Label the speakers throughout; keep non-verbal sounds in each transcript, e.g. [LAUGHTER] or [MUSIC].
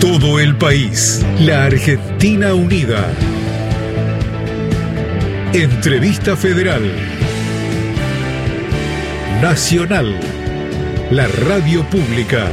Speaker 1: todo el país. La Argentina unida. Entrevista Federal. Nacional. La radio pública.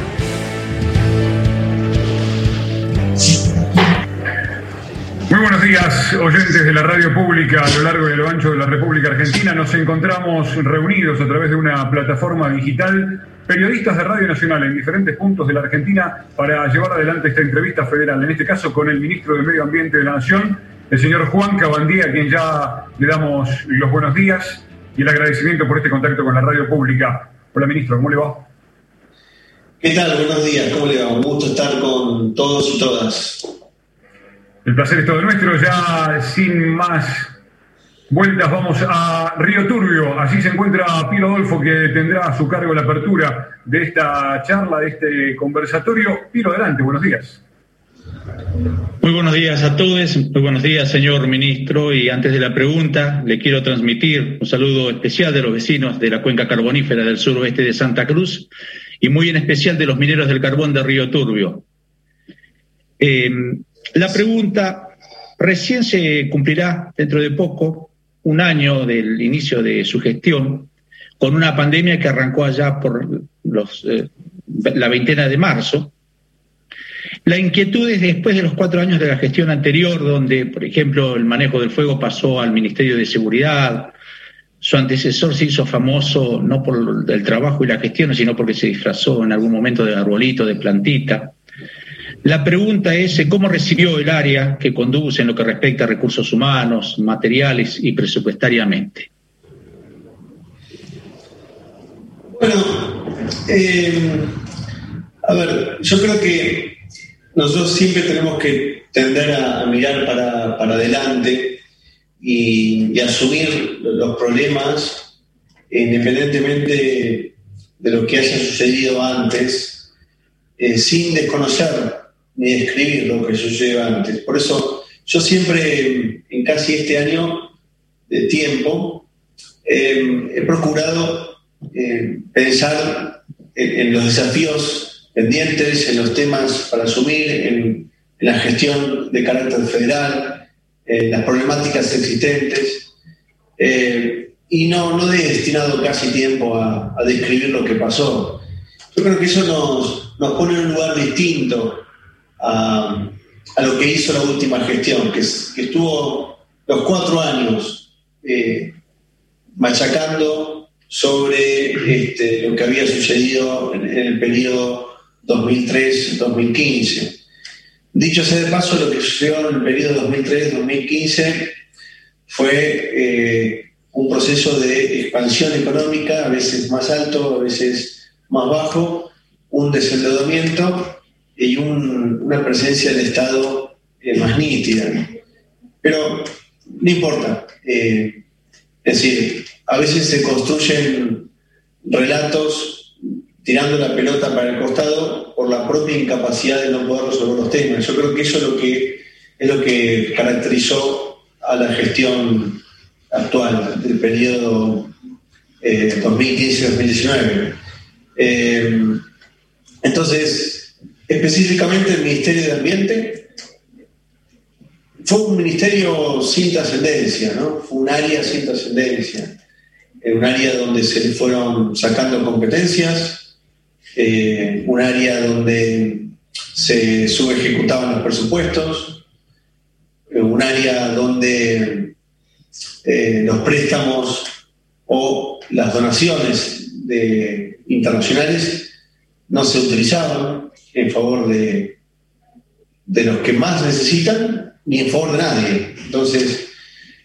Speaker 2: Días, oyentes de la radio pública a lo largo y a lo ancho de la República Argentina. Nos encontramos reunidos a través de una plataforma digital, periodistas de Radio Nacional en diferentes puntos de la Argentina, para llevar adelante esta entrevista federal, en este caso con el ministro de Medio Ambiente de la Nación, el señor Juan Cabandía, a quien ya le damos los buenos días y el agradecimiento por este contacto con la radio pública. Hola, ministro, ¿cómo le va?
Speaker 3: ¿Qué tal? Buenos días, ¿cómo le va? Un gusto estar con todos y todas.
Speaker 2: El placer es todo nuestro. Ya sin más vueltas vamos a Río Turbio. Allí se encuentra Piero Adolfo que tendrá a su cargo la apertura de esta charla, de este conversatorio. Piero, adelante, buenos días.
Speaker 4: Muy buenos días a todos, muy buenos días señor ministro y antes de la pregunta le quiero transmitir un saludo especial de los vecinos de la cuenca carbonífera del suroeste de Santa Cruz y muy en especial de los mineros del carbón de Río Turbio. Eh, la pregunta, recién se cumplirá dentro de poco un año del inicio de su gestión, con una pandemia que arrancó allá por los, eh, la veintena de marzo. La inquietud es después de los cuatro años de la gestión anterior, donde, por ejemplo, el manejo del fuego pasó al Ministerio de Seguridad, su antecesor se hizo famoso no por el trabajo y la gestión, sino porque se disfrazó en algún momento de arbolito, de plantita. La pregunta es cómo recibió el área que conduce en lo que respecta a recursos humanos, materiales y presupuestariamente.
Speaker 3: Bueno, eh, a ver, yo creo que nosotros siempre tenemos que tender a, mirar para, adelante y, asumir los problemas independientemente de lo que haya sucedido antes, eh, sin desconocer ni describir lo que sucedió antes. Por eso yo siempre, en casi este año de tiempo, eh, he procurado eh, pensar en, los desafíos pendientes, en los temas para asumir, en, la gestión de carácter federal, en las problemáticas existentes. Eh, y no, no he destinado casi tiempo a, describir lo que pasó. Yo creo que eso nos, nos pone en un lugar distinto a, lo que hizo la última gestión, que, estuvo los cuatro años eh, machacando sobre este, lo que había sucedido en, el periodo 2003-2015. Dicho sea de paso, lo que sucedió en el periodo 2003-2015 fue eh, un proceso de expansión económica, a veces más alto, a veces más bajo, un desendeudamiento y una presencia del Estado eh, más nítida. Pero no importa. Eh, es decir, a veces se construyen relatos tirando la pelota para el costado por la propia incapacidad de no poder resolver los temas. Yo creo que eso es lo que, es lo que caracterizó a la gestión actual del periodo 2015-2019. Eh, entonces, específicamente el Ministerio de Ambiente, fue un ministerio sin trascendencia, ¿no? Fue un área sin trascendencia, un área donde se le fueron sacando competencias, eh, un área donde se subejecutaban los presupuestos, eh, un área donde eh, los préstamos o las donaciones de, internacionales no se utilizaban, en favor de, de los que más necesitan ni en favor de nadie. Entonces,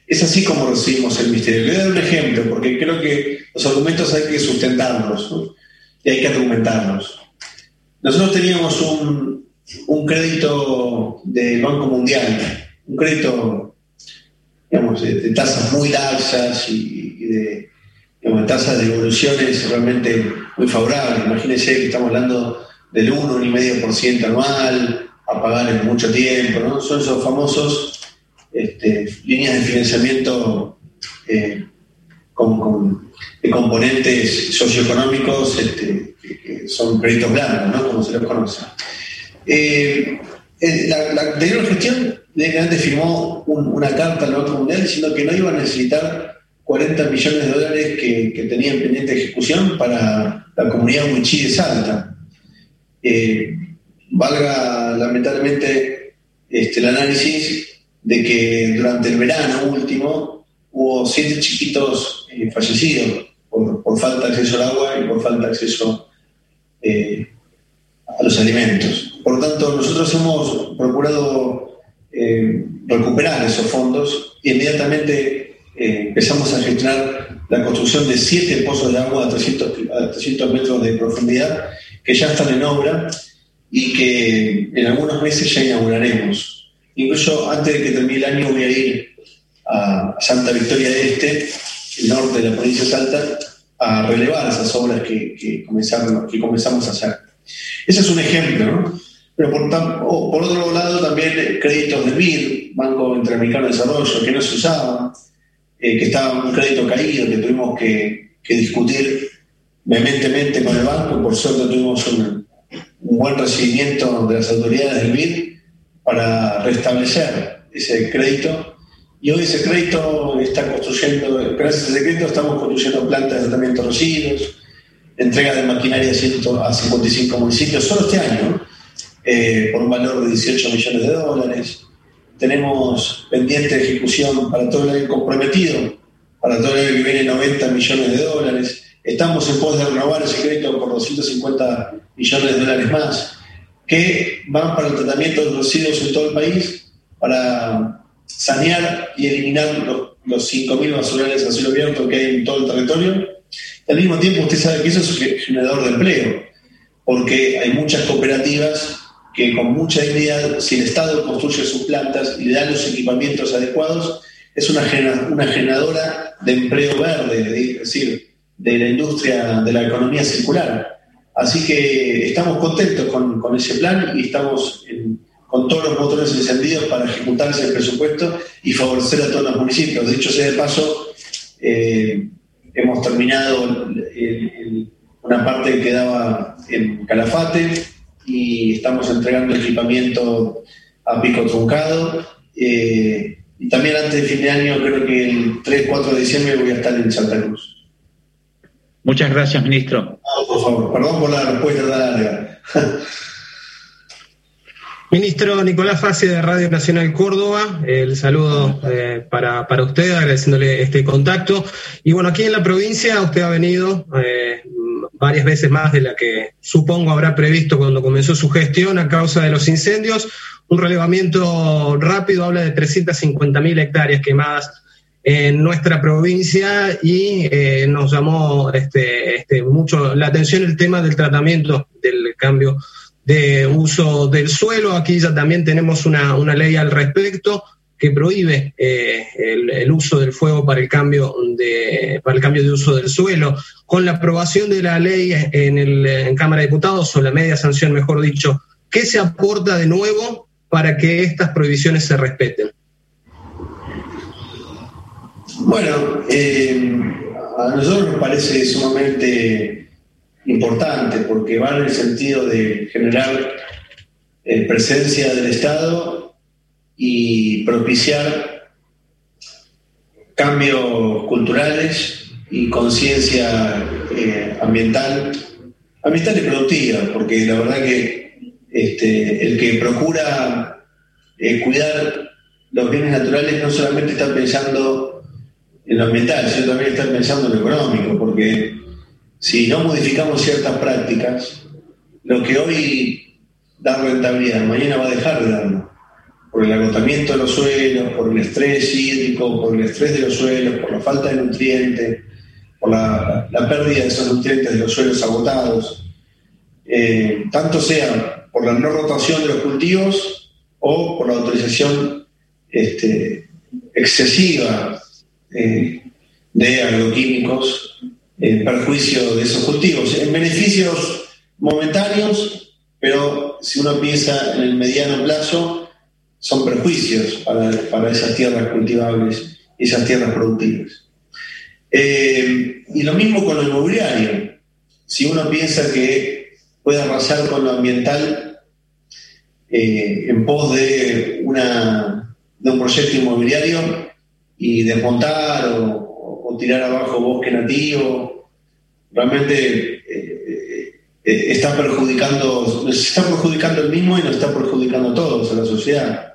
Speaker 3: es así como recibimos el misterio. Le voy a dar un ejemplo, porque creo que los argumentos hay que sustentarlos y hay que argumentarlos. Nosotros teníamos un, un crédito del Banco Mundial, un crédito digamos, de, tasas muy laxas y, de, tasas de evoluciones realmente muy favorables. Imagínense que estamos hablando del 1,5% anual, a pagar en mucho tiempo, ¿no? Son esos famosos este, líneas de financiamiento eh, con, de componentes socioeconómicos este, que son créditos blandos, ¿no? Como se los conoce. Eh, la, la, anterior gestión de firmó una carta al Banco Mundial diciendo que no iba a necesitar 40 millones de dólares que, que tenían pendiente de ejecución para la comunidad Wichí de Salta. Eh, valga lamentablemente este, el análisis de que durante el verano último hubo siete chiquitos eh, fallecidos por, falta de acceso al agua y por falta de acceso eh, a los alimentos. Por lo tanto, nosotros hemos procurado eh, recuperar esos fondos y inmediatamente empezamos a gestionar la construcción de siete pozos de agua a 300, a 300 metros de profundidad que ya están en obra y que en algunos meses ya inauguraremos. Incluso antes de que termine el año voy a ir a Santa Victoria Este, el norte de la provincia de Salta, a relevar esas obras que, comenzamos a hacer. Ese es un ejemplo, ¿no? Pero por, por otro lado también créditos de BID, Banco Interamericano de Desarrollo, que no se usaban, eh, que estaba un crédito caído, que tuvimos que, que discutir vehementemente con el banco, por suerte tuvimos un, buen recibimiento de las autoridades del BID para restablecer ese crédito. Y hoy ese crédito está construyendo, gracias a ese crédito estamos construyendo plantas de tratamiento de residuos, entrega de maquinaria a 55 municipios solo este año, eh, por un valor de 18 millones de dólares. Tenemos pendiente de ejecución para todo el año comprometido, para todo el año que viene 90 millones de dólares. Estamos en pos de renovar ese crédito por 250 millones de dólares más, que van para el tratamiento de los residuos en todo el país, para sanear y eliminar los, los 5.000 basurales a cielo abierto que hay en todo el territorio. al mismo tiempo, usted sabe que eso es un generador de empleo, porque hay muchas cooperativas que con mucha dignidad, si el Estado construye sus plantas y le da los equipamientos adecuados, es una, una generadora de empleo verde, es decir, de la industria de la economía circular. Así que estamos contentos con, con ese plan y estamos con todos los motores encendidos para ejecutar ese presupuesto y favorecer a todos los municipios. De hecho, sea de paso, eh, hemos terminado una parte que quedaba en Calafate y estamos entregando equipamiento a pico truncado. Eh, y también antes de fin de año, creo que el 3-4 de diciembre voy a estar en Santa Cruz.
Speaker 4: Muchas gracias, ministro.
Speaker 3: por favor, perdón por la respuesta tan larga. [LAUGHS]
Speaker 5: Ministro Nicolás Fase de Radio Nacional Córdoba, el saludo eh, para, para, usted, agradeciéndole este contacto. Y bueno, aquí en la provincia usted ha venido eh, varias veces más de la que supongo habrá previsto cuando comenzó su gestión a causa de los incendios. Un relevamiento rápido habla de 350 mil hectáreas quemadas en nuestra provincia y eh, nos llamó este, este, mucho la atención el tema del tratamiento del cambio de uso del suelo. Aquí ya también tenemos una, una ley al respecto que prohíbe eh, el, uso del fuego para el cambio de para el cambio de uso del suelo. Con la aprobación de la ley en, el, en Cámara de Diputados o la media sanción, mejor dicho, ¿qué se aporta de nuevo para que estas prohibiciones se respeten?
Speaker 3: Bueno, eh, a nosotros nos parece sumamente importante porque va en el sentido de generar eh, presencia del Estado y propiciar cambios culturales y conciencia eh, ambiental, ambiental y productiva, porque la verdad que este, el que procura cuidar los bienes naturales no solamente está pensando en lo ambiental, sino también estar pensando en lo económico, porque si no modificamos ciertas prácticas, lo que hoy da rentabilidad, mañana va a dejar de darlo, por el agotamiento de los suelos, por el estrés hídrico, por el estrés de los suelos, por la falta de nutrientes, por la, pérdida de esos nutrientes de los suelos agotados, eh, tanto sea por la no rotación de los cultivos o por la autorización este, excesiva eh, de agroquímicos en perjuicio de esos cultivos, en beneficios momentáneos, pero si uno piensa en el mediano plazo, son perjuicios para, esas tierras cultivables y esas tierras productivas. Eh, y lo mismo con lo inmobiliario. Si uno piensa que puede arrasar con lo ambiental, eh, en pos de, una, de un proyecto inmobiliario y desmontar o, tirar abajo bosque nativo, realmente eh, eh, está perjudicando, se está perjudicando el mismo y nos está perjudicando a todos, a la sociedad.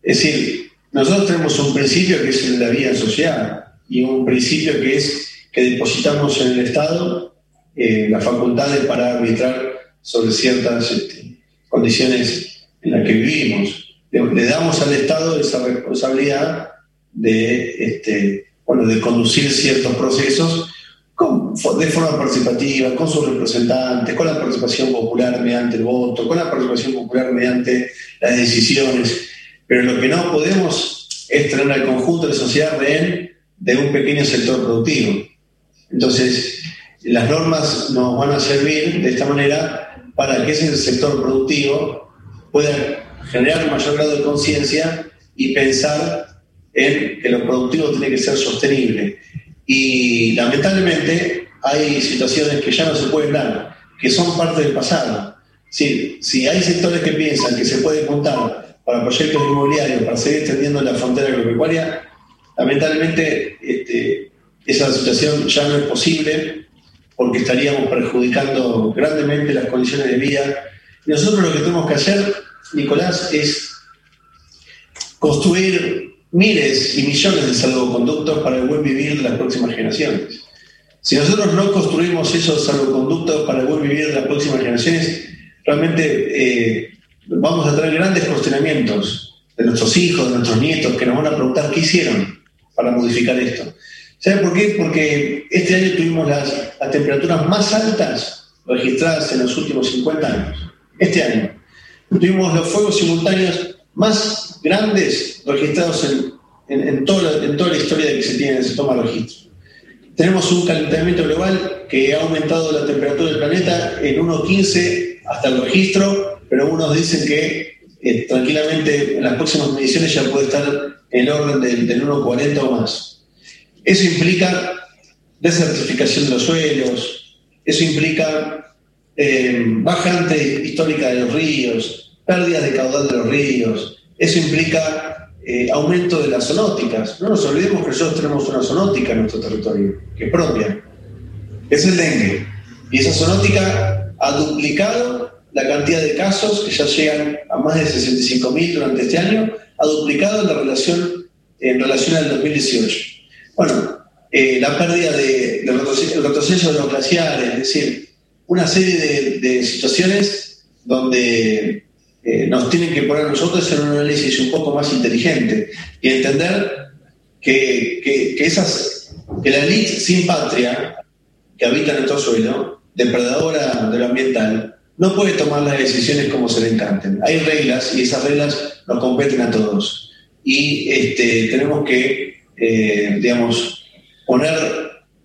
Speaker 3: Es decir, nosotros tenemos un principio que es la vida social y un principio que es que depositamos en el Estado eh, las facultades para arbitrar sobre ciertas este, condiciones en las que vivimos. Le, damos al Estado esa responsabilidad de, este, bueno, de conducir ciertos procesos de forma participativa, con sus representantes, con la participación popular mediante el voto, con la participación popular mediante las decisiones. Pero lo que no podemos es tener al conjunto de la sociedad rehén de un pequeño sector productivo. Entonces, las normas nos van a servir de esta manera para que ese sector productivo pueda generar un mayor grado de conciencia y pensar en que lo productivo tiene que ser sostenible. Y lamentablemente hay situaciones que ya no se pueden dar, que son parte del pasado. Si, si hay sectores que piensan que se puede contar para proyectos inmobiliarios, para seguir extendiendo la frontera agropecuaria, lamentablemente este, esa situación ya no es posible porque estaríamos perjudicando grandemente las condiciones de vida. Nosotros lo que tenemos que hacer, Nicolás, es construir miles y millones de salvoconductos para el buen vivir de las próximas generaciones. Si nosotros no construimos esos salvoconductos para el buen vivir de las próximas generaciones, realmente eh, vamos a tener grandes cuestionamientos de nuestros hijos, de nuestros nietos, que nos van a preguntar qué hicieron para modificar esto. ¿Saben por qué? Porque este año tuvimos las, temperaturas más altas registradas en los últimos 50 años. Este año. Tuvimos los fuegos simultáneos más grandes registrados en, toda, en toda la historia de que se tiene, se toma registro. Tenemos un calentamiento global que ha aumentado la temperatura del planeta en 1,15 hasta el registro, pero unos dicen que eh, tranquilamente en las próximas mediciones ya puede estar en el orden del, del 1,40 o más. Eso implica desertificación de los suelos, eso implica eh, bajante histórica de los ríos, pérdidas de caudal de los ríos, eso implica eh, aumento de las zoonóticas. No nos olvidemos que nosotros tenemos una zoonótica en nuestro territorio, que es propia, es el dengue. Y esa zoonótica ha duplicado la cantidad de casos, que ya llegan a más de 65.000 durante este año, ha duplicado la relación, en relación al 2018. Bueno, eh, la pérdida de, de retroceso de los glaciares, es decir, una serie de, situaciones donde eh, nos tienen que poner nosotros en un análisis un poco más inteligente y entender que, que, esas, que la elite sin patria que habita nuestro suelo, depredadora de lo ambiental, no puede tomar las decisiones como se le encanten. Hay reglas y esas reglas nos competen a todos. Y este, tenemos que eh, digamos, poner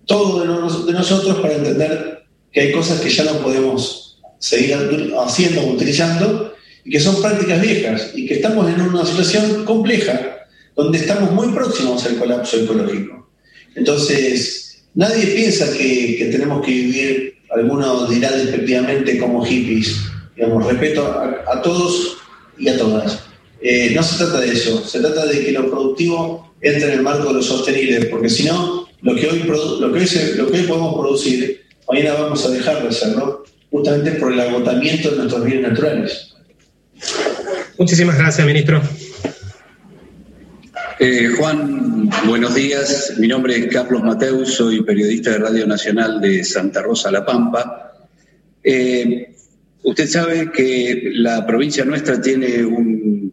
Speaker 3: todo de, nosotros para entender que hay cosas que ya no podemos seguir haciendo utilizando y que son prácticas viejas y que estamos en una situación compleja donde estamos muy próximos al colapso ecológico. Entonces, nadie piensa que, tenemos que vivir, algunos dirán despectivamente como hippies, digamos, respeto a, todos y a todas. Eh, no se trata de eso, se trata de que lo productivo entra en el marco de lo sostenible, porque si no, lo que hoy, lo que lo que hoy podemos producir, mañana vamos a dejar de hacerlo, justamente por el agotamiento de nuestros bienes naturales.
Speaker 5: Muchísimas gracias, ministro.
Speaker 6: Eh, Juan, buenos días. Mi nombre es Carlos Mateus, soy periodista de Radio Nacional de Santa Rosa La Pampa. Eh, usted sabe que la provincia nuestra tiene un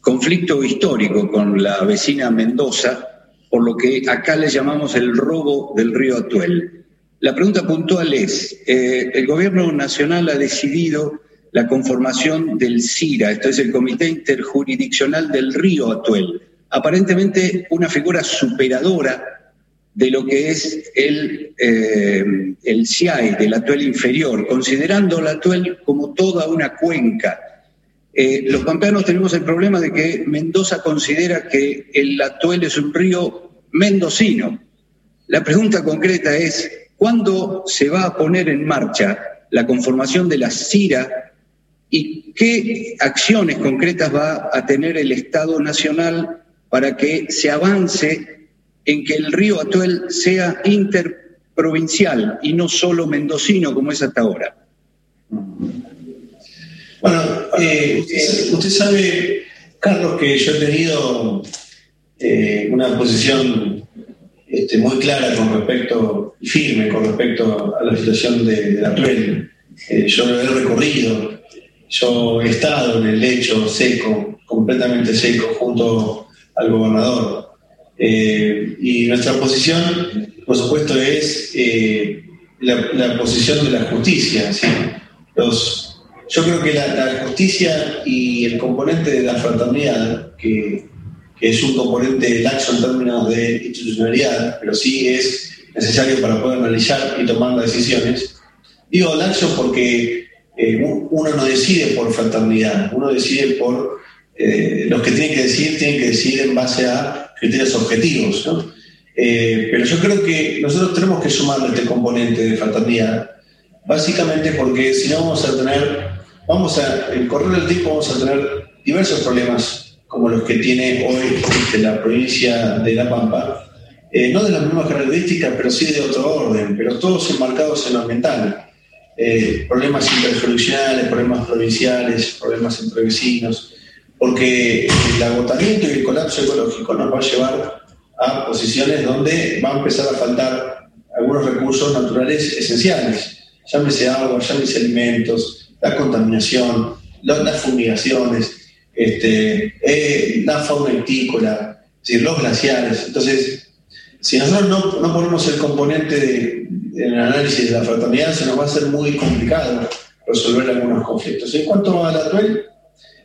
Speaker 6: conflicto histórico con la vecina Mendoza, por lo que acá le llamamos el robo del río Atuel. La pregunta puntual es, eh, el gobierno nacional ha decidido la conformación del CIRA, esto es el Comité Interjurisdiccional del Río Atuel, aparentemente una figura superadora de lo que es el, eh, el CIAE, del Atuel inferior, considerando el Atuel como toda una cuenca. Eh, los pampeanos tenemos el problema de que Mendoza considera que el Atuel es un río mendocino. La pregunta concreta es, ¿cuándo se va a poner en marcha la conformación de la CIRA ¿Y qué acciones concretas va a tener el Estado Nacional para que se avance en que el río Atuel sea interprovincial y no solo mendocino como es hasta ahora?
Speaker 3: Bueno, eh, usted sabe, Carlos, que yo he tenido eh, una posición este, muy clara con respecto, firme con respecto a la situación de, la Atuel. Eh, yo lo he recorrido, yo he estado en el lecho seco, completamente seco, junto al gobernador. Eh, y nuestra posición, por supuesto, es eh, la, posición de la justicia. Los, yo creo que la, justicia y el componente de la fraternidad, que, que, es un componente laxo en términos de institucionalidad, pero sí es necesario para poder analizar y tomar decisiones. Digo laxo porque eh, uno no decide por fraternidad, uno decide por eh, los que tienen que decidir, tienen que decidir en base a criterios objetivos. Eh, pero yo creo que nosotros tenemos que sumar este componente de fraternidad, básicamente porque si no vamos a tener, vamos a, en correr el tiempo vamos a tener diversos problemas como los que tiene hoy este, la provincia de La Pampa, no de las mismas características, pero sí de otro orden, pero todos enmarcados en lo ambiental. Eh, problemas interjurisdiccionales, problemas provinciales, problemas entre vecinos, porque el agotamiento y el colapso ecológico nos va a llevar a posiciones donde va a empezar a faltar algunos recursos naturales esenciales, llámese agua, llámese alimentos, la contaminación, las fumigaciones, este, eh, la fauna itícola, los glaciares. Entonces, si nosotros no, ponemos el componente en el análisis de la fraternidad se nos va a ser muy complicado resolver algunos conflictos. En cuanto a la Tuel,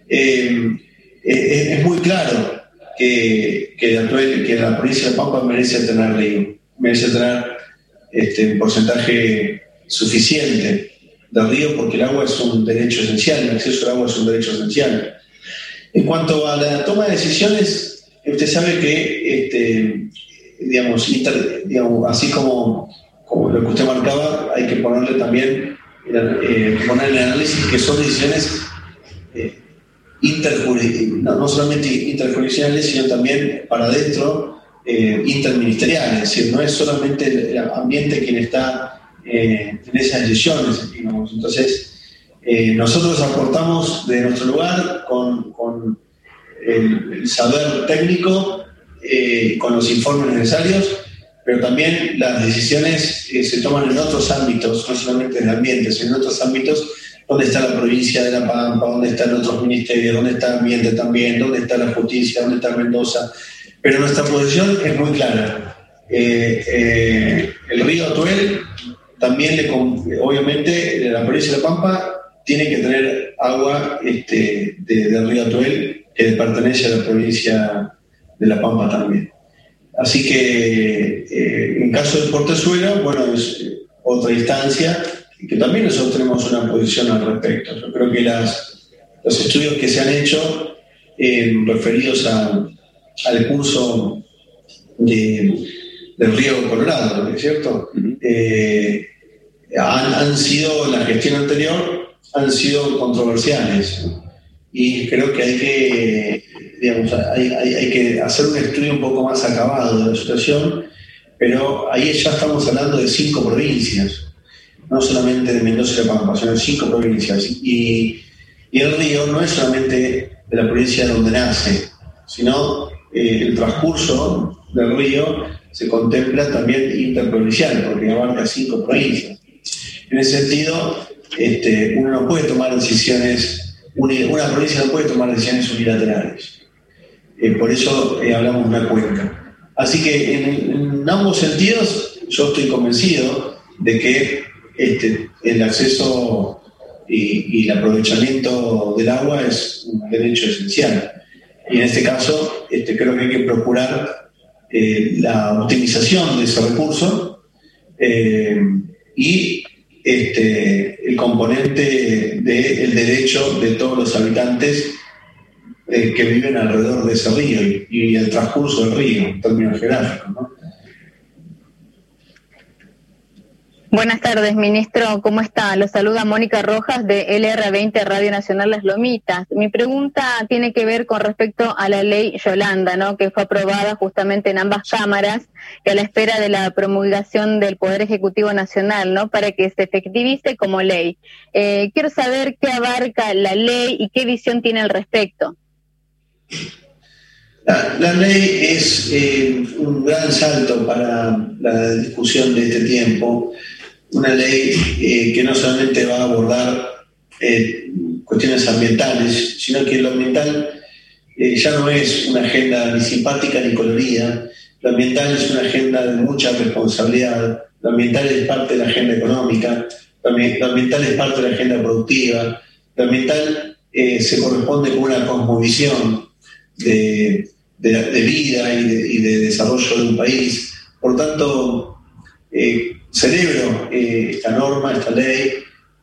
Speaker 3: eh, eh, es muy claro que, que la provincia de Pampa merece tener río, merece tener este, un porcentaje suficiente de río porque el agua es un derecho esencial, el acceso al agua es un derecho esencial. En cuanto a la toma de decisiones, usted sabe que, este, digamos, digamos, así como como lo que usted marcaba, hay que ponerle también, eh, poner el análisis que son decisiones eh, no, solamente interjurisdiccionales, sino también para adentro eh, interministeriales, es decir, no es solamente el, ambiente quien está en esas decisiones, Entonces, nosotros aportamos de nuestro lugar con, el, saber técnico, con los informes necesarios, pero también las decisiones eh, se toman en otros ámbitos, no solamente en el ambiente, sino en otros ámbitos, dónde está la provincia de La Pampa, dónde están otros ministerios, dónde está ambiente también, dónde está la justicia, dónde está Mendoza. Pero nuestra posición es muy clara. Eh, eh, el río Atuel también, le, obviamente, la provincia de La Pampa tiene que tener agua este, del río Atuel que pertenece a la provincia de La Pampa también. Así que eh, en caso de Portezuela, bueno, es eh, otra instancia que también nosotros tenemos una posición al respecto. Yo creo que las, los estudios que se han hecho eh, referidos al curso del río Colorado, ¿no es cierto? han, han, sido, la gestión anterior, han sido controversiales y creo que hay que digamos, hay, hay, que hacer un estudio un poco más acabado de la situación, pero ahí ya estamos hablando de cinco provincias, no solamente de Mendoza y de Pampa, sino de cinco provincias. Y, y, el río no es solamente de la provincia donde nace, sino eh, el transcurso del río se contempla también interprovincial, porque abarca cinco provincias. En ese sentido, este, uno no puede tomar decisiones, una provincia no puede tomar decisiones unilaterales. Eh, por eso eh, hablamos de una cuenca. Así que en, ambos sentidos yo estoy convencido de que este, el acceso y, el aprovechamiento del agua es un derecho esencial. Y en este caso este, creo que hay que procurar eh, la optimización de ese recurso y este, el componente del derecho de todos los habitantes que viven alrededor de ese río y, el transcurso del río en términos geográficos.
Speaker 7: Buenas tardes, ministro. ¿Cómo está? Lo saluda Mónica Rojas de LR20 Radio Nacional Las Lomitas. Mi pregunta tiene que ver con respecto a la ley Yolanda, ¿no? Que fue aprobada justamente en ambas cámaras y a la espera de la promulgación del Poder Ejecutivo Nacional, ¿no? Para que se efectivice como ley. Eh, quiero saber qué abarca la ley y qué visión tiene al respecto.
Speaker 3: La, ley es eh, un gran salto para la discusión de este tiempo. Una ley eh, que no solamente va a abordar eh, cuestiones ambientales, sino que lo ambiental eh, ya no es una agenda ni simpática ni colorida, lo ambiental es una agenda de mucha responsabilidad, lo ambiental es parte de la agenda económica, lo ambiental es parte de la agenda productiva, lo ambiental se corresponde con una cosmovisión de, vida y de, desarrollo de un país. Por tanto, celebro eh, esta norma, esta ley,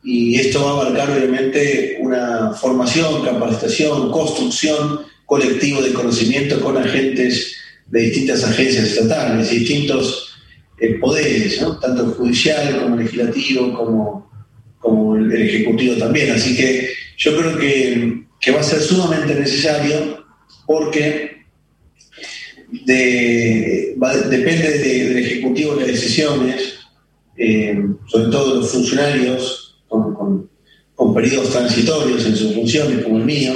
Speaker 3: y esto va a abarcar obviamente una formación, capacitación, construcción colectivo de conocimiento con agentes de distintas agencias estatales, distintos eh, poderes, tanto el judicial como el legislativo, como, como el ejecutivo también. Así que yo creo que, que va a ser sumamente necesario porque de, depende del Ejecutivo las decisiones, eh, sobre todo los funcionarios con, periodos transitorios en sus funciones, como el mío,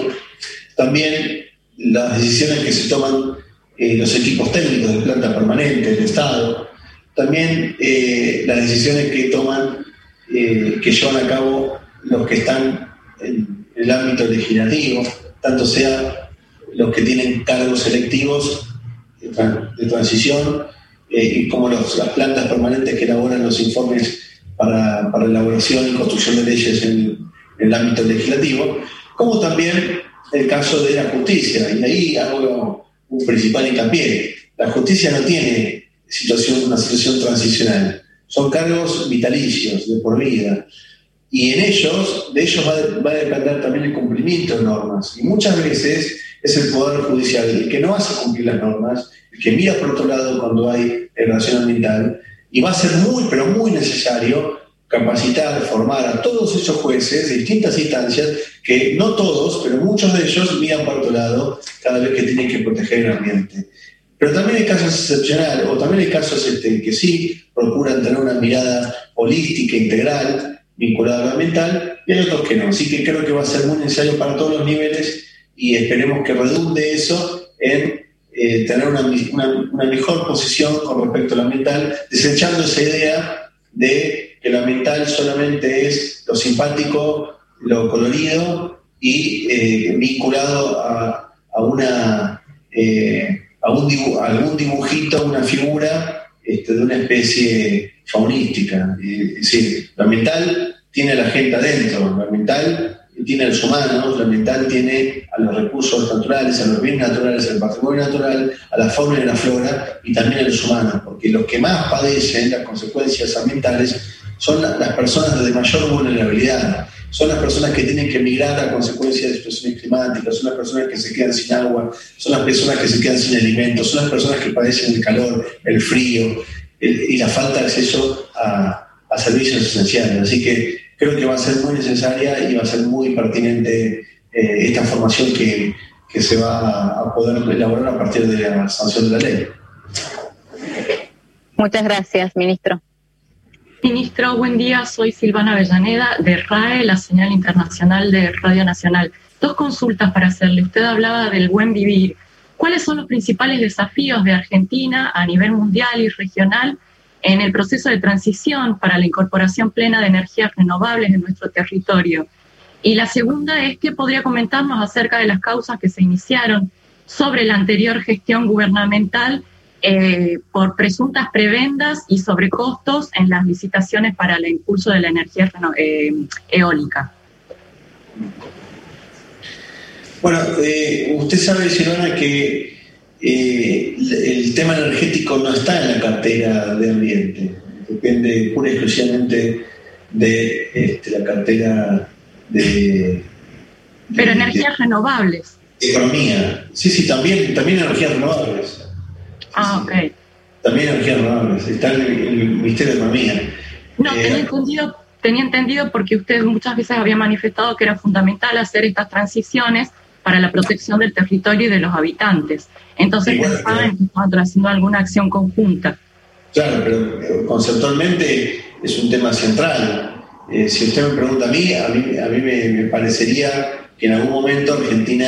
Speaker 3: también las decisiones que se toman eh, los equipos técnicos de planta permanente del Estado, también eh, las decisiones que toman, que llevan a cabo los que están en el ámbito legislativo, tanto sea los que tienen cargos selectivos de transición eh, como las plantas permanentes que elaboran los informes para, para elaboración y construcción de leyes en, el ámbito legislativo, como también el caso de la justicia. Y ahí hago un principal hincapié. La justicia no tiene situación, una situación transicional. Son cargos vitalicios, de por vida. Y en ellos, de ellos va, va, a depender también el cumplimiento de normas. Y muchas veces es el Poder Judicial el que no hace cumplir las normas, el que mira por otro lado cuando hay relación ambiental, y va a ser muy, pero muy necesario capacitar, formar a todos esos jueces de distintas instancias, que no todos, pero muchos de ellos miran por otro lado cada vez que tienen que proteger el ambiente. Pero también hay casos excepcionales, o también hay casos este, que sí procuran tener una mirada holística, integral, vinculada a lo ambiental, y hay otros que no. Así que creo que va a ser muy necesario para todos los niveles y esperemos que redunde eso en eh, tener una, una, mejor posición con respecto al ambiental, desechando esa idea de que lo ambiental solamente es lo simpático, lo colorido y eh, vinculado a, a una, eh, a, un algún dibujito, una figura este, de una especie faunística. es decir, lo ambiental tiene la gente adentro, lo tiene a los humanos, la ambiental tiene a los recursos naturales, a los bienes naturales, al patrimonio natural, a la fauna y la flora y también a los humanos, porque los que más padecen las consecuencias ambientales son las personas de mayor vulnerabilidad, son las personas que tienen que emigrar a consecuencia de situaciones climáticas, son las personas que se quedan sin agua, son las personas que se quedan sin alimentos, son las personas que padecen el calor, el frío y la falta de acceso a, a servicios esenciales. Así que creo que va a ser muy necesaria y va a ser muy pertinente eh, esta formación que, que, se va a poder elaborar a partir de la sanción de la ley.
Speaker 7: Muchas gracias, ministro.
Speaker 8: Ministro, buen día. Soy Silvana Avellaneda de RAE, la señal internacional de Radio Nacional. Dos consultas para hacerle. Usted hablaba del buen vivir. ¿Cuáles son los principales desafíos de Argentina a nivel mundial y regional en el proceso de transición para la incorporación plena de energías renovables en nuestro territorio. Y la segunda es que podría comentarnos acerca de las causas que se iniciaron sobre la anterior gestión gubernamental eh, por presuntas prebendas y sobrecostos en las licitaciones para el impulso de la energía eh, eólica.
Speaker 3: Bueno, eh, usted sabe, Silvana, que eh, el tema energético no está en la cartera de ambiente, depende pura y exclusivamente de este, la cartera de...
Speaker 8: Pero energías renovables.
Speaker 3: Economía. Sí, sí, también, también energías renovables.
Speaker 8: Ah, ok.
Speaker 3: También energías renovables. Está en el, Ministerio de Economía.
Speaker 8: No, tenía entendido, tenía entendido porque usted muchas veces había manifestado que era fundamental hacer estas transiciones para la protección del territorio y de los habitantes. Entonces pensaba en que estaban haciendo alguna acción conjunta.
Speaker 3: Claro, pero conceptualmente es un tema central. Eh, si usted me pregunta a mí, a mí, a mí me, parecería que en algún momento Argentina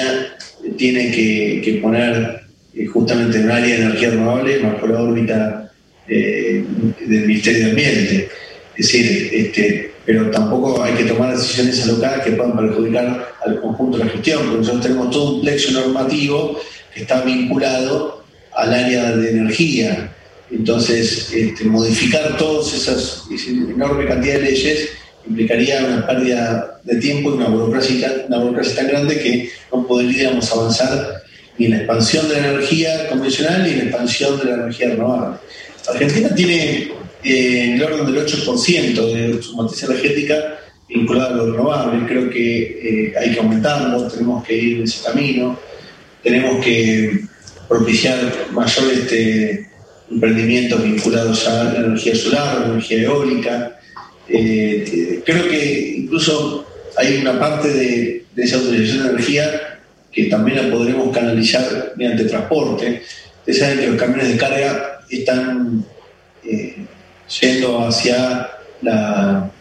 Speaker 3: tiene que, poner eh, justamente en un área de energía renovable bajo la órbita eh, del Ministerio de Ambiente. Es decir, este, pero tampoco hay que tomar decisiones alocadas que puedan perjudicar al conjunto de la gestión, porque nosotros tenemos todo un plexo normativo que está vinculado al área de energía. Entonces, este, modificar todas esas esa enorme cantidad de leyes implicaría una pérdida de tiempo y una burocracia, una burocracia tan grande que no podríamos avanzar ni en la expansión de la energía convencional ni en la expansión de la energía renovable. Argentina tiene eh, en el orden del 8% de su matriz energética vinculada a lo renovable. Creo que eh, hay que aumentarlo, tenemos que ir en ese camino, tenemos que propiciar mayores este, emprendimientos vinculados a la energía solar, la energía eólica. Eh, creo que incluso hay una parte de, esa utilización de energía que también la podremos canalizar mediante transporte. Ustedes saben que los camiones de carga están eh, yendo hacia la,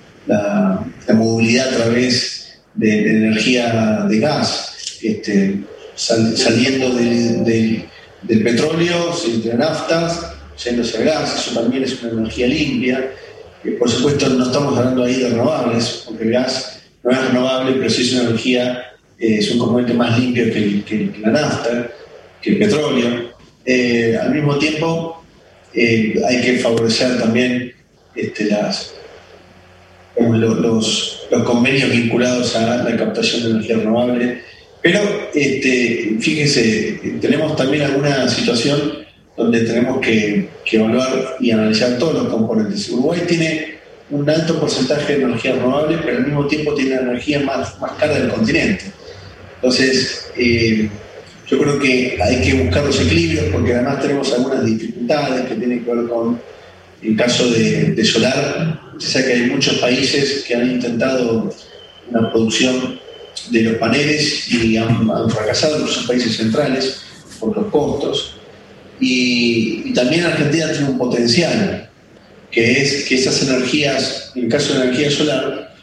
Speaker 3: movilidad a través de, energía de gas, este, saliendo del petróleo, de naftas, yéndose al gas, eso también es una energía limpia. por supuesto, no estamos hablando ahí de renovables, porque el gas no es renovable, pero sí es una energía, eh, es un componente más limpio que, la nafta, que el petróleo. Eh, al mismo tiempo, eh, hay que favorecer también este, las, los, convenios vinculados a la captación de energía renovable. Pero este, fíjese, tenemos también alguna situación donde tenemos que, evaluar y analizar todos los componentes. Uruguay tiene un alto porcentaje de energía renovable, pero al mismo tiempo tiene la energía más, más cara del continente. Entonces, eh, yo creo que hay que buscar los equilibrios porque además tenemos algunas dificultades que tienen que ver con el caso de, solar. Usted sabe que hay muchos países que han intentado una producción de los paneles y han, fracasado en países centrales por los costos. Y, también Argentina tiene un potencial, que es que esas energías, en el caso de energía solar,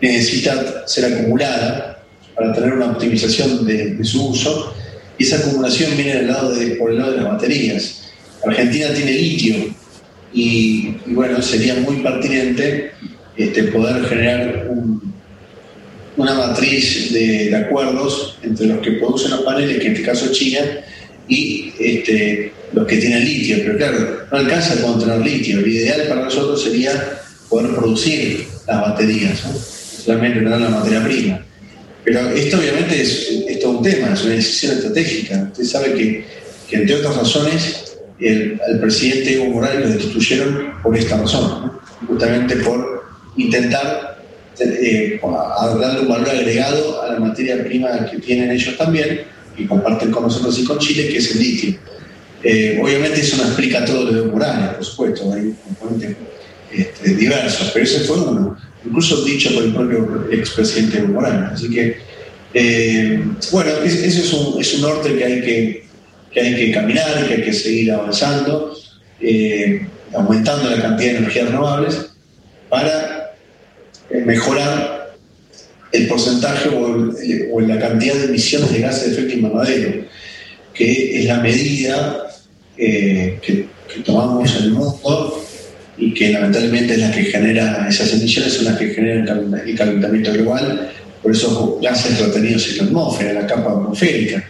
Speaker 3: necesitan ser acumulada para tener una optimización de su uso y esa acumulación viene del lado de, por el lado de las baterías. Argentina tiene litio y, bueno, sería muy pertinente este, poder generar una matriz de, acuerdos entre los que producen los paneles, que en este caso es China, y este, los que tienen litio. Pero claro, no alcanza con tener litio. Lo ideal para nosotros sería poder producir las baterías, ¿no? solamente tener la materia prima. Pero esto obviamente es, todo un tema, es una decisión estratégica. Usted sabe que, entre otras razones, el, al presidente Evo Morales lo destituyeron por esta razón, justamente por intentar eh, darle un valor agregado a la materia prima que tienen ellos también y comparten con nosotros y con Chile, que es el litio. Eh, obviamente eso no explica todo lo de Morales, por supuesto, hay componentes este, diversos, pero ese fue uno incluso dicho por el propio expresidente Evo Morales. Así que, eh, bueno, ese es un, es norte que hay que, que hay que caminar, que hay que seguir avanzando, eh, aumentando la cantidad de energías renovables para eh, mejorar el porcentaje o, la cantidad de emisiones de gases de efecto invernadero, que es la medida que, que tomamos en el mundo y que lamentablemente es la que genera esas emisiones, son las que generan el calentamiento global, por esos gases retenidos en la atmósfera, en la capa atmosférica.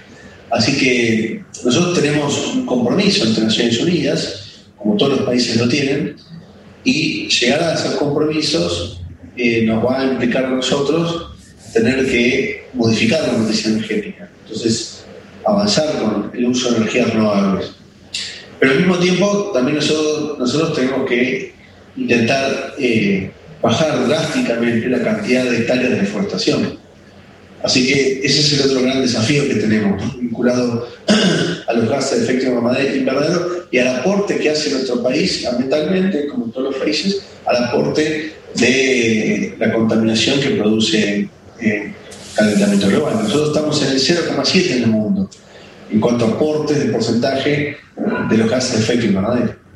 Speaker 3: Así que nosotros tenemos un compromiso entre Naciones Unidas, como todos los países lo tienen, y llegar a esos compromisos eh, nos va a implicar a nosotros tener que modificar la matriz energética. Entonces, avanzar con el uso de energías renovables. Pero al mismo tiempo, también nosotros, nosotros tenemos que intentar eh, bajar drásticamente la cantidad de hectáreas de deforestación. Así que ese es el otro gran desafío que tenemos, vinculado [CLEARS THROAT] a los gases de efecto invernadero y al aporte que hace nuestro país ambientalmente, como todos los países, al aporte de la contaminación que produce el calentamiento global. Nosotros estamos en el 0,7 en el mundo en cuanto a aportes de porcentaje de los gases de efecto invernadero.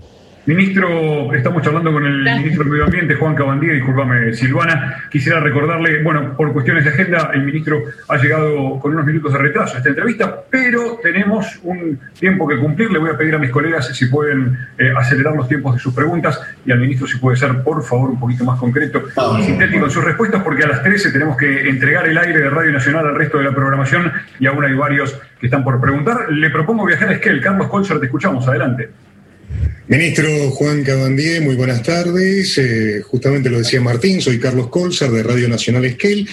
Speaker 2: Ministro, estamos charlando con el ministro del Medio Ambiente, Juan Cabandía, discúlpame, Silvana. Quisiera recordarle, bueno, por cuestiones de agenda, el ministro ha llegado con unos minutos de retraso a esta entrevista, pero tenemos un tiempo que cumplir. Le voy a pedir a mis colegas si pueden eh, acelerar los tiempos de sus preguntas y al ministro si puede ser, por favor, un poquito más concreto y sintético en sus respuestas, porque a las 13 tenemos que entregar el aire de Radio Nacional al resto de la programación y aún hay varios que están por preguntar. Le propongo viajar a Esquel. Carlos Colcher, te escuchamos. Adelante.
Speaker 9: Ministro Juan Cabandier, muy buenas tardes. Eh, justamente lo decía Martín, soy Carlos Colzar de Radio Nacional Esquel.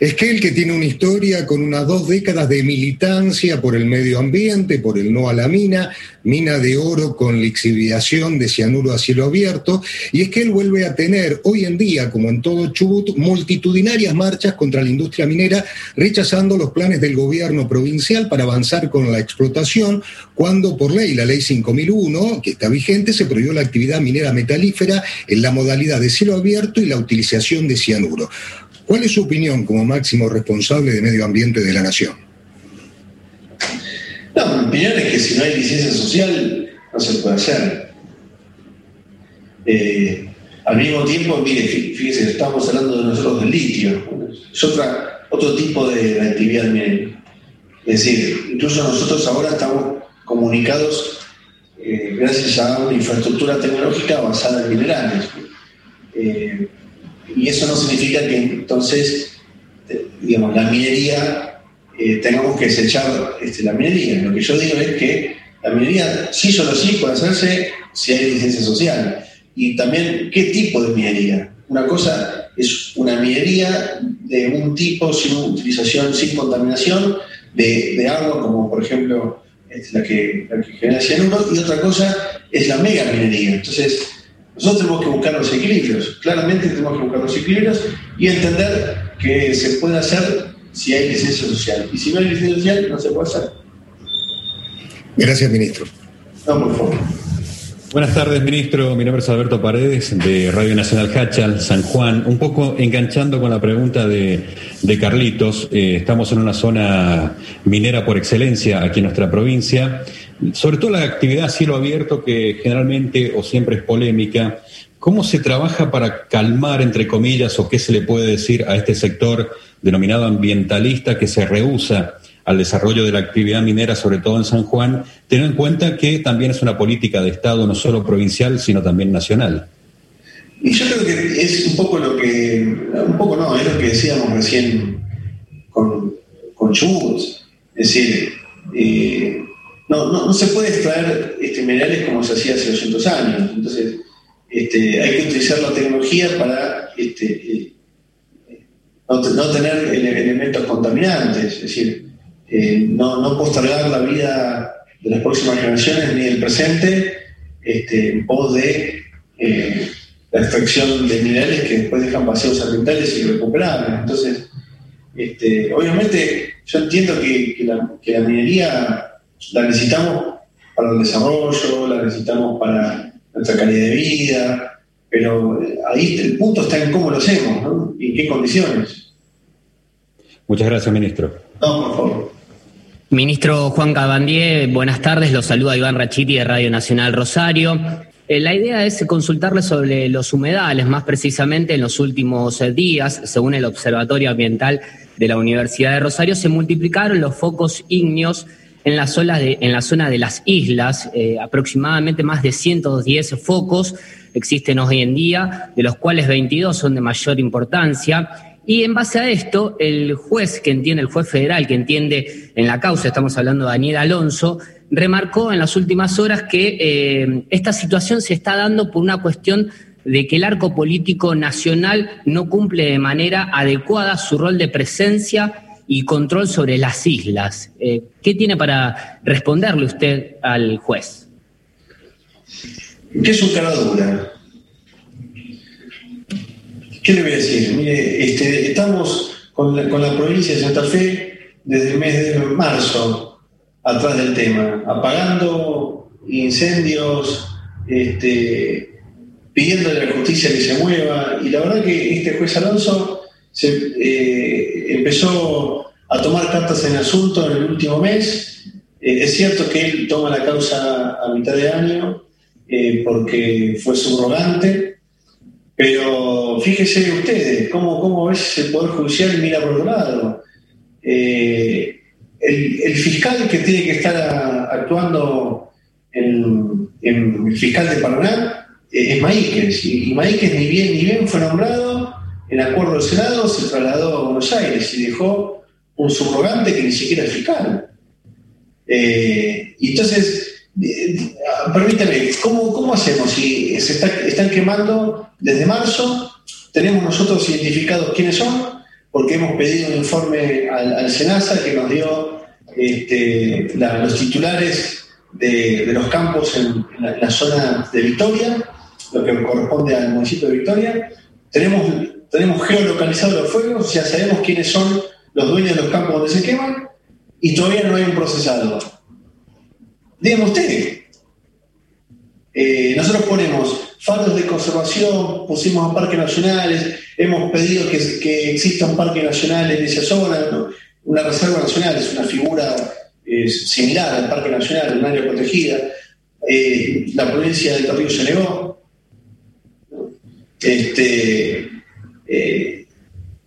Speaker 9: Esquel que tiene una historia con unas dos décadas de militancia por el medio ambiente, por el no a la mina, mina de oro con lixiviación de cianuro a cielo abierto. Y Esquel vuelve a tener hoy en día, como en todo Chubut, multitudinarias marchas contra la industria minera, rechazando los planes del gobierno provincial para avanzar con la explotación, cuando por ley, la ley 5001, que está vigente, se prohibió la actividad minera metalífera en la modalidad de cielo abierto y la utilización de cianuro. ¿Cuál es su opinión como máximo responsable de medio ambiente de la nación?
Speaker 3: No, mi opinión es que si no hay licencia social no se puede hacer. Eh, al mismo tiempo, mire, fíjese, estamos hablando de nosotros del litio, es otra, otro tipo de actividad minera. Es decir, incluso nosotros ahora estamos comunicados gracias a una infraestructura tecnológica basada en minerales. Eh, y eso no significa que entonces, digamos, la minería, eh, tengamos que desechar este, la minería. Lo que yo digo es que la minería sí solo sí puede hacerse si hay licencia social. Y también, ¿qué tipo de minería? Una cosa es una minería de un tipo sin utilización, sin contaminación de, de agua, como por ejemplo es la que, la que genera cianuro, y otra cosa es la mega minería. Entonces, nosotros tenemos que buscar los equilibrios, claramente tenemos que buscar los equilibrios y entender que se puede hacer si hay licencia social. Y si no hay licencia social, no se puede hacer.
Speaker 9: Gracias, ministro.
Speaker 3: No, por favor.
Speaker 10: Buenas tardes, ministro. Mi nombre es Alberto Paredes, de Radio Nacional Hachal, San Juan. Un poco enganchando con la pregunta de, Carlitos, eh, estamos en una zona minera por excelencia aquí en nuestra provincia, sobre todo la actividad a cielo abierto que generalmente o siempre es polémica. ¿Cómo se trabaja para calmar, entre comillas, o qué se le puede decir a este sector denominado ambientalista que se rehúsa al desarrollo de la actividad minera, sobre todo en San Juan, teniendo en cuenta que también es una política de Estado no solo provincial, sino también nacional.
Speaker 3: Y yo creo que es un poco lo que, un poco no, es lo que decíamos recién con, con Chubut. Es decir, eh, no, no, se puede extraer este, minerales como se hacía hace 200 años. Entonces, este, hay que utilizar la tecnología para este, eh, no, no, tener elementos contaminantes. Es decir, eh, no, no, postergar la vida de las próximas generaciones ni del presente este, en pos de eh, la extracción de minerales que después dejan vacíos ambientales y recuperables. Entonces, este, obviamente yo entiendo que, la, minería la necesitamos para el desarrollo, la necesitamos para nuestra calidad de vida, pero ahí el punto está en cómo lo hacemos ¿no? y en qué condiciones.
Speaker 10: Muchas gracias, ministro.
Speaker 11: Ministro Juan Cabandier, buenas tardes. Los saluda Iván Rachiti de Radio Nacional Rosario. Eh, la idea es consultarle sobre los humedales, más precisamente en los últimos eh, días, según el Observatorio Ambiental de la Universidad de Rosario, se multiplicaron los focos ígneos en la zona de, la zona de las islas, eh, aproximadamente más de 110 focos existen hoy en día, de los cuales 22 son de mayor importancia. Y en base a esto, el juez que entiende, el juez federal que entiende en la causa, estamos hablando de Daniel Alonso, remarcó en las últimas horas que eh, esta situación se está dando por una cuestión de que el arco político nacional no cumple de manera adecuada su rol de presencia y control sobre las islas. Eh, ¿Qué tiene para responderle usted al juez?
Speaker 3: ¿Qué es un cara ¿Qué le voy a decir? Mire, este, estamos con la, provincia de Santa Fe desde el mes de marzo atrás del tema, apagando incendios, este, pidiéndole a la justicia que se mueva. Y la verdad que este juez Alonso eh, empezó a tomar cartas en el asunto en el último mes. Eh, es cierto que él toma la causa a mitad de año eh, porque fue subrogante, pero fíjese ustedes cómo, cómo veces el Poder Judicial mira por otro lado. el, fiscal que tiene que estar actuando en, el fiscal de Paraná es Maíquez, y, Maíquez ni bien ni bien fue nombrado en acuerdo del Senado, se trasladó a Buenos Aires y dejó un subrogante que ni siquiera es fiscal. Eh, y entonces, eh, permítame, ¿cómo, hacemos? Si se están quemando desde marzo, tenemos nosotros identificados quiénes son, porque hemos pedido un informe al, SENASA que nos dio este, los titulares de, los campos en, la, zona de Victoria, lo que corresponde al municipio de Victoria. Tenemos, tenemos geolocalizados los fuegos, ya sabemos quiénes son los dueños de los campos donde se queman y todavía no hay un procesado. Díganme ustedes. Eh, nosotros ponemos faros de conservación, pusimos a parques nacionales, hemos pedido que, exista un parque nacional en esa zona. Una reserva nacional es una figura similar al parque nacional, un área protegida. Eh, la provincia de Carrillo se negó. Este, eh,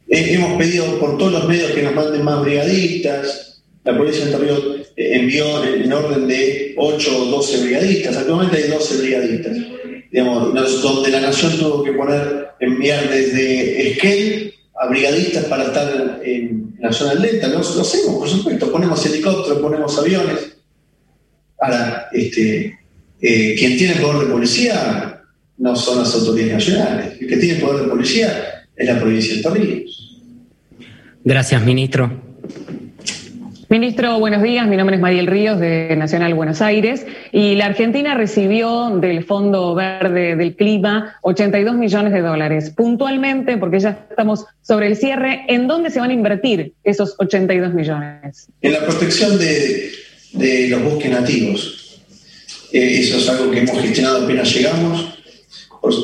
Speaker 3: hemos pedido por todos los medios que nos manden más brigadistas. La policía de eh, envió en orden de 8 o 12 brigadistas. Actualmente hay 12 brigadistas. Digamos, donde la nación tuvo que poner, enviar desde Esquel a brigadistas para estar en, la zona del. Lo, hacemos, por supuesto. Ponemos helicópteros, ponemos aviones. Ahora, este, eh, quien tiene poder de policía no son las autoridades nacionales. El que tiene poder de policía es la provincia de Torrijos.
Speaker 11: Gracias, ministro.
Speaker 12: Ministro, buenos días. Mi nombre es Mariel Ríos de Nacional Buenos Aires y la Argentina recibió del Fondo Verde del Clima 82 millones de dólares. Puntualmente, porque ya estamos sobre el cierre, ¿en dónde se van a invertir esos 82 millones?
Speaker 3: En la protección de, los bosques nativos. Eh, eso es algo que hemos gestionado apenas llegamos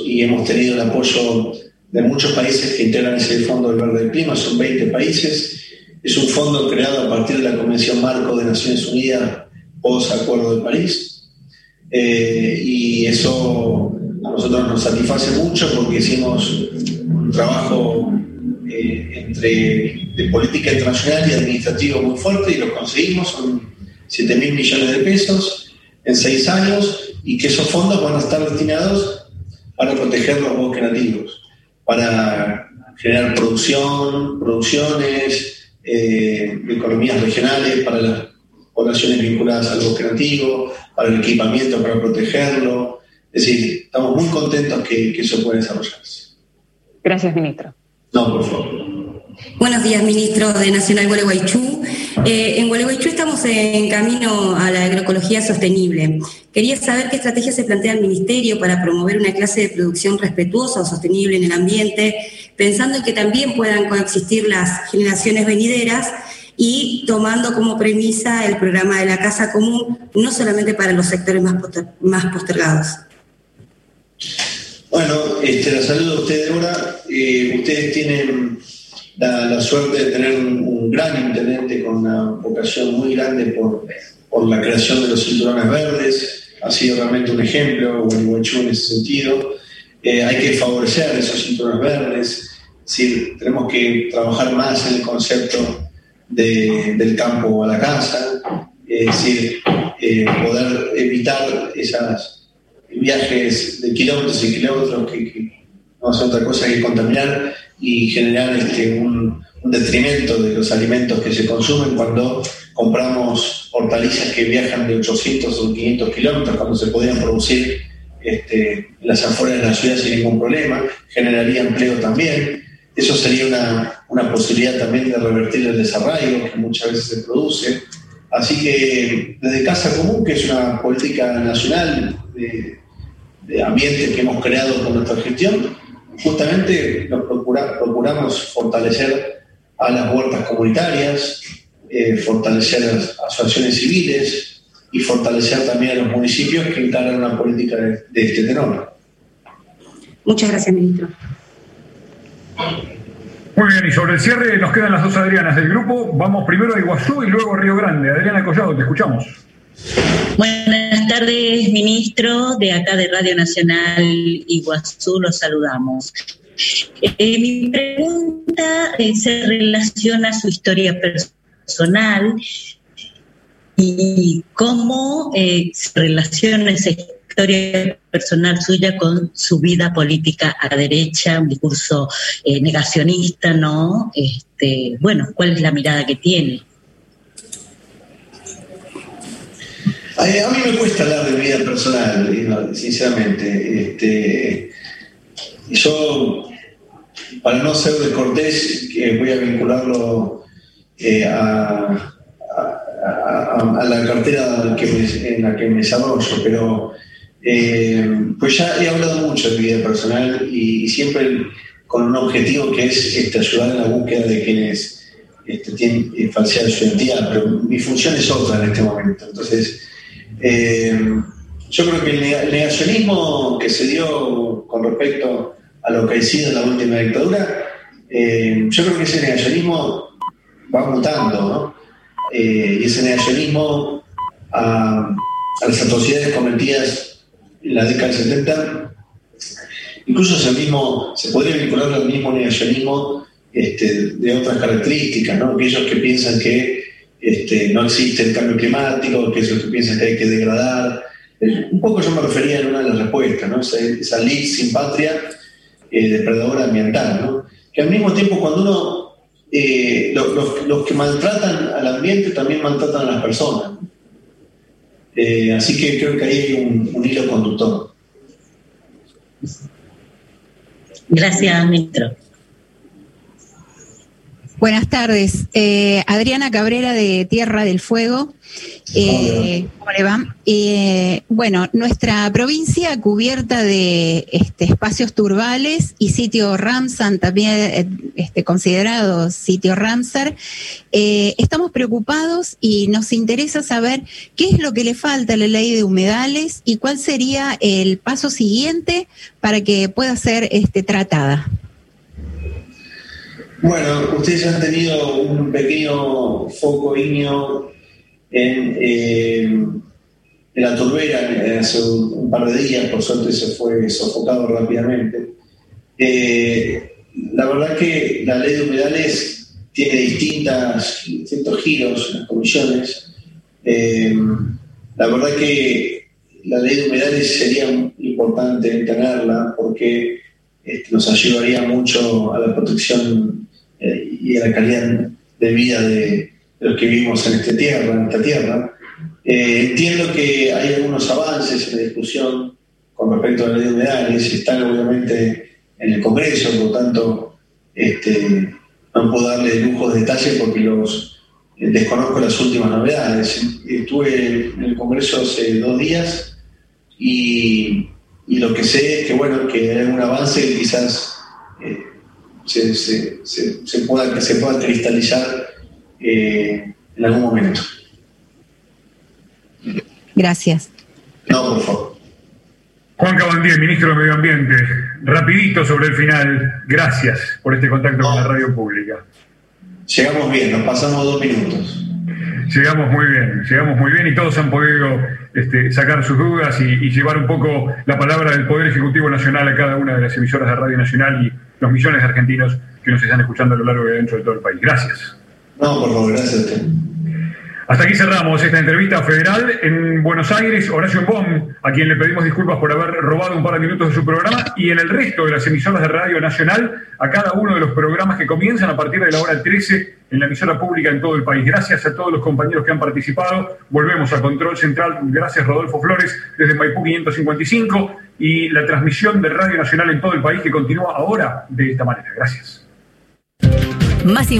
Speaker 3: y hemos tenido el apoyo de muchos países que integran ese Fondo Verde del Clima, son 20 países. Es un fondo creado a partir de la Convención Marco de Naciones Unidas post Acuerdo de París. Eh, y eso a nosotros nos satisface mucho porque hicimos un trabajo eh, entre, de política internacional y administrativo muy fuerte y lo conseguimos, son 7 mil millones de pesos en seis años y que esos fondos van a estar destinados para proteger los bosques nativos para generar producción, producciones, eh, economías regionales para las poblaciones vinculadas al bosque nativo, para el equipamiento para protegerlo. Es decir, estamos muy contentos que, que eso pueda desarrollarse.
Speaker 12: Gracias, ministro.
Speaker 3: No, por favor.
Speaker 13: Buenos días, ministro de Nacional Gualeguaychú. Eh, en Gualeguaychú estamos en camino a la agroecología sostenible. Quería saber qué estrategia se plantea el Ministerio para promover una clase de producción respetuosa o sostenible en el ambiente, pensando en que también puedan coexistir las generaciones venideras y tomando como premisa el programa de la Casa Común, no solamente para los sectores más, más postergados.
Speaker 3: Bueno, este, la saludo a ustedes, Débora. Eh, ustedes tienen la, suerte de tener un, gran intendente con una vocación muy grande por, por la creación de los cinturones verdes. Ha sido realmente un ejemplo, Gualeguaychú en ese sentido. Eh, hay que favorecer esos cinturones verdes. Es tenemos que trabajar más en el concepto de, del campo a la casa. Es decir, eh, poder evitar esos viajes de kilómetros y kilómetros que, que no hacen otra cosa que contaminar y generar este, un, detrimento de los alimentos que se consumen cuando compramos hortalizas que viajan de 800 o 500 kilómetros, cuando se podían producir este, las afueras de la ciudad sin ningún problema, generaría empleo también. Eso sería una, una posibilidad también de revertir el desarraigo que muchas veces se produce. Así que desde Casa Común, que es una política nacional de, de ambiente que hemos creado con nuestra gestión, justamente nos procuramos fortalecer a las huertas comunitarias, eh, fortalecer las asociaciones civiles y fortalecer también a los municipios que encaran una política de, de este tenor.
Speaker 13: Muchas gracias, ministro.
Speaker 2: Muy bien, y sobre el cierre nos quedan las dos Adrianas del grupo. Vamos primero a Iguazú y luego a Río Grande. Adriana Collado, te escuchamos.
Speaker 14: Buenas tardes, ministro. De acá de Radio Nacional Iguazú los saludamos. Eh, mi pregunta eh, se relaciona a su historia personal y cómo eh, se relaciona esa historia personal suya con su vida política a derecha, un discurso eh, negacionista, ¿no? Este, bueno, ¿cuál es la mirada que tiene?
Speaker 3: A, a mí me cuesta hablar de mi vida personal, sinceramente. Este, yo, para no ser descortés, voy a vincularlo eh, a, a, la cartera en la que me desarrollo, pero eh, pues ya he hablado mucho de mi vida personal y, siempre con un objetivo que es este, ayudar en la búsqueda de quienes este, tienen eh, falsedad su identidad, pero mi función es otra en este momento. Entonces, eh, yo creo que el negacionismo que se dio con respecto a lo que ha sido la última dictadura, eh, yo creo que ese negacionismo va mutando, ¿no? Eh, y ese negacionismo a, las atrocidades cometidas en la década del 70, incluso se, mismo, se podría vincular al mismo negacionismo este, de otras características, ¿no? aquellos que piensan que este, no existe el cambio climático, aquellos que piensan que hay que degradar. Un poco yo me refería en una de las respuestas, ¿no? esa, esa ley sin patria eh, depredadora ambiental, ¿no? que al mismo tiempo cuando uno, eh, los, los, que maltratan al ambiente también maltratan a las personas. Eh, así que creo que ahí hay un, un hilo conductor.
Speaker 14: Gracias, ministro.
Speaker 15: Buenas tardes. Eh, Adriana Cabrera de Tierra del Fuego. Eh, ¿Cómo le va? Eh, bueno, nuestra provincia cubierta de este, espacios turbales y sitio Ramsar, también eh, este, considerado sitio Ramsar, eh, estamos preocupados y nos interesa saber qué es lo que le falta a la ley de humedales y cuál sería el paso siguiente para que pueda ser este, tratada.
Speaker 3: Bueno, ustedes han tenido un pequeño foco iño en, eh, en la turbera hace un, un, par de días, por suerte se fue sofocado rápidamente. Eh, la verdad que la ley de humedales tiene distintas, distintos giros en las comisiones. Eh, la verdad que la ley de humedales sería importante tenerla porque este, nos ayudaría mucho a la protección eh, y a la calidad de vida de, los que vivimos en esta tierra. En esta tierra. Eh, entiendo que hay algunos avances en la discusión con respecto a la ley de humedales, están obviamente en el Congreso, por lo tanto este, no puedo darle lujos de detalle porque los eh, desconozco las últimas novedades. Estuve en el Congreso hace dos días y, lo que sé es que bueno que hay algún avance que quizás se, se, se, se, pueda, que se pueda cristalizar eh, en algún momento.
Speaker 15: Gracias.
Speaker 3: No, por favor.
Speaker 2: Juan Cabandí, ministro de Medio Ambiente, rapidito sobre el final, gracias por este contacto no. con la radio pública.
Speaker 3: Llegamos bien, nos pasamos dos minutos.
Speaker 2: Llegamos muy bien, llegamos muy bien y todos han podido este, sacar sus dudas y, y, llevar un poco la palabra del Poder Ejecutivo Nacional a cada una de las emisoras de Radio Nacional y los millones de argentinos que nos están escuchando a lo largo y dentro de todo el país. Gracias.
Speaker 3: No, por favor, gracias a usted.
Speaker 2: Hasta aquí cerramos esta entrevista federal en Buenos Aires. Horacio Bom, a quien le pedimos disculpas por haber robado un par de minutos de su programa, y en el resto de las emisoras de Radio Nacional, a cada uno de los programas que comienzan a partir de la hora 13 en la emisora pública en todo el país. Gracias a todos los compañeros que han participado. Volvemos a Control Central. Gracias, Rodolfo Flores, desde Maipú 555, y la transmisión de Radio Nacional en todo el país que continúa ahora de esta manera. Gracias.
Speaker 16: Más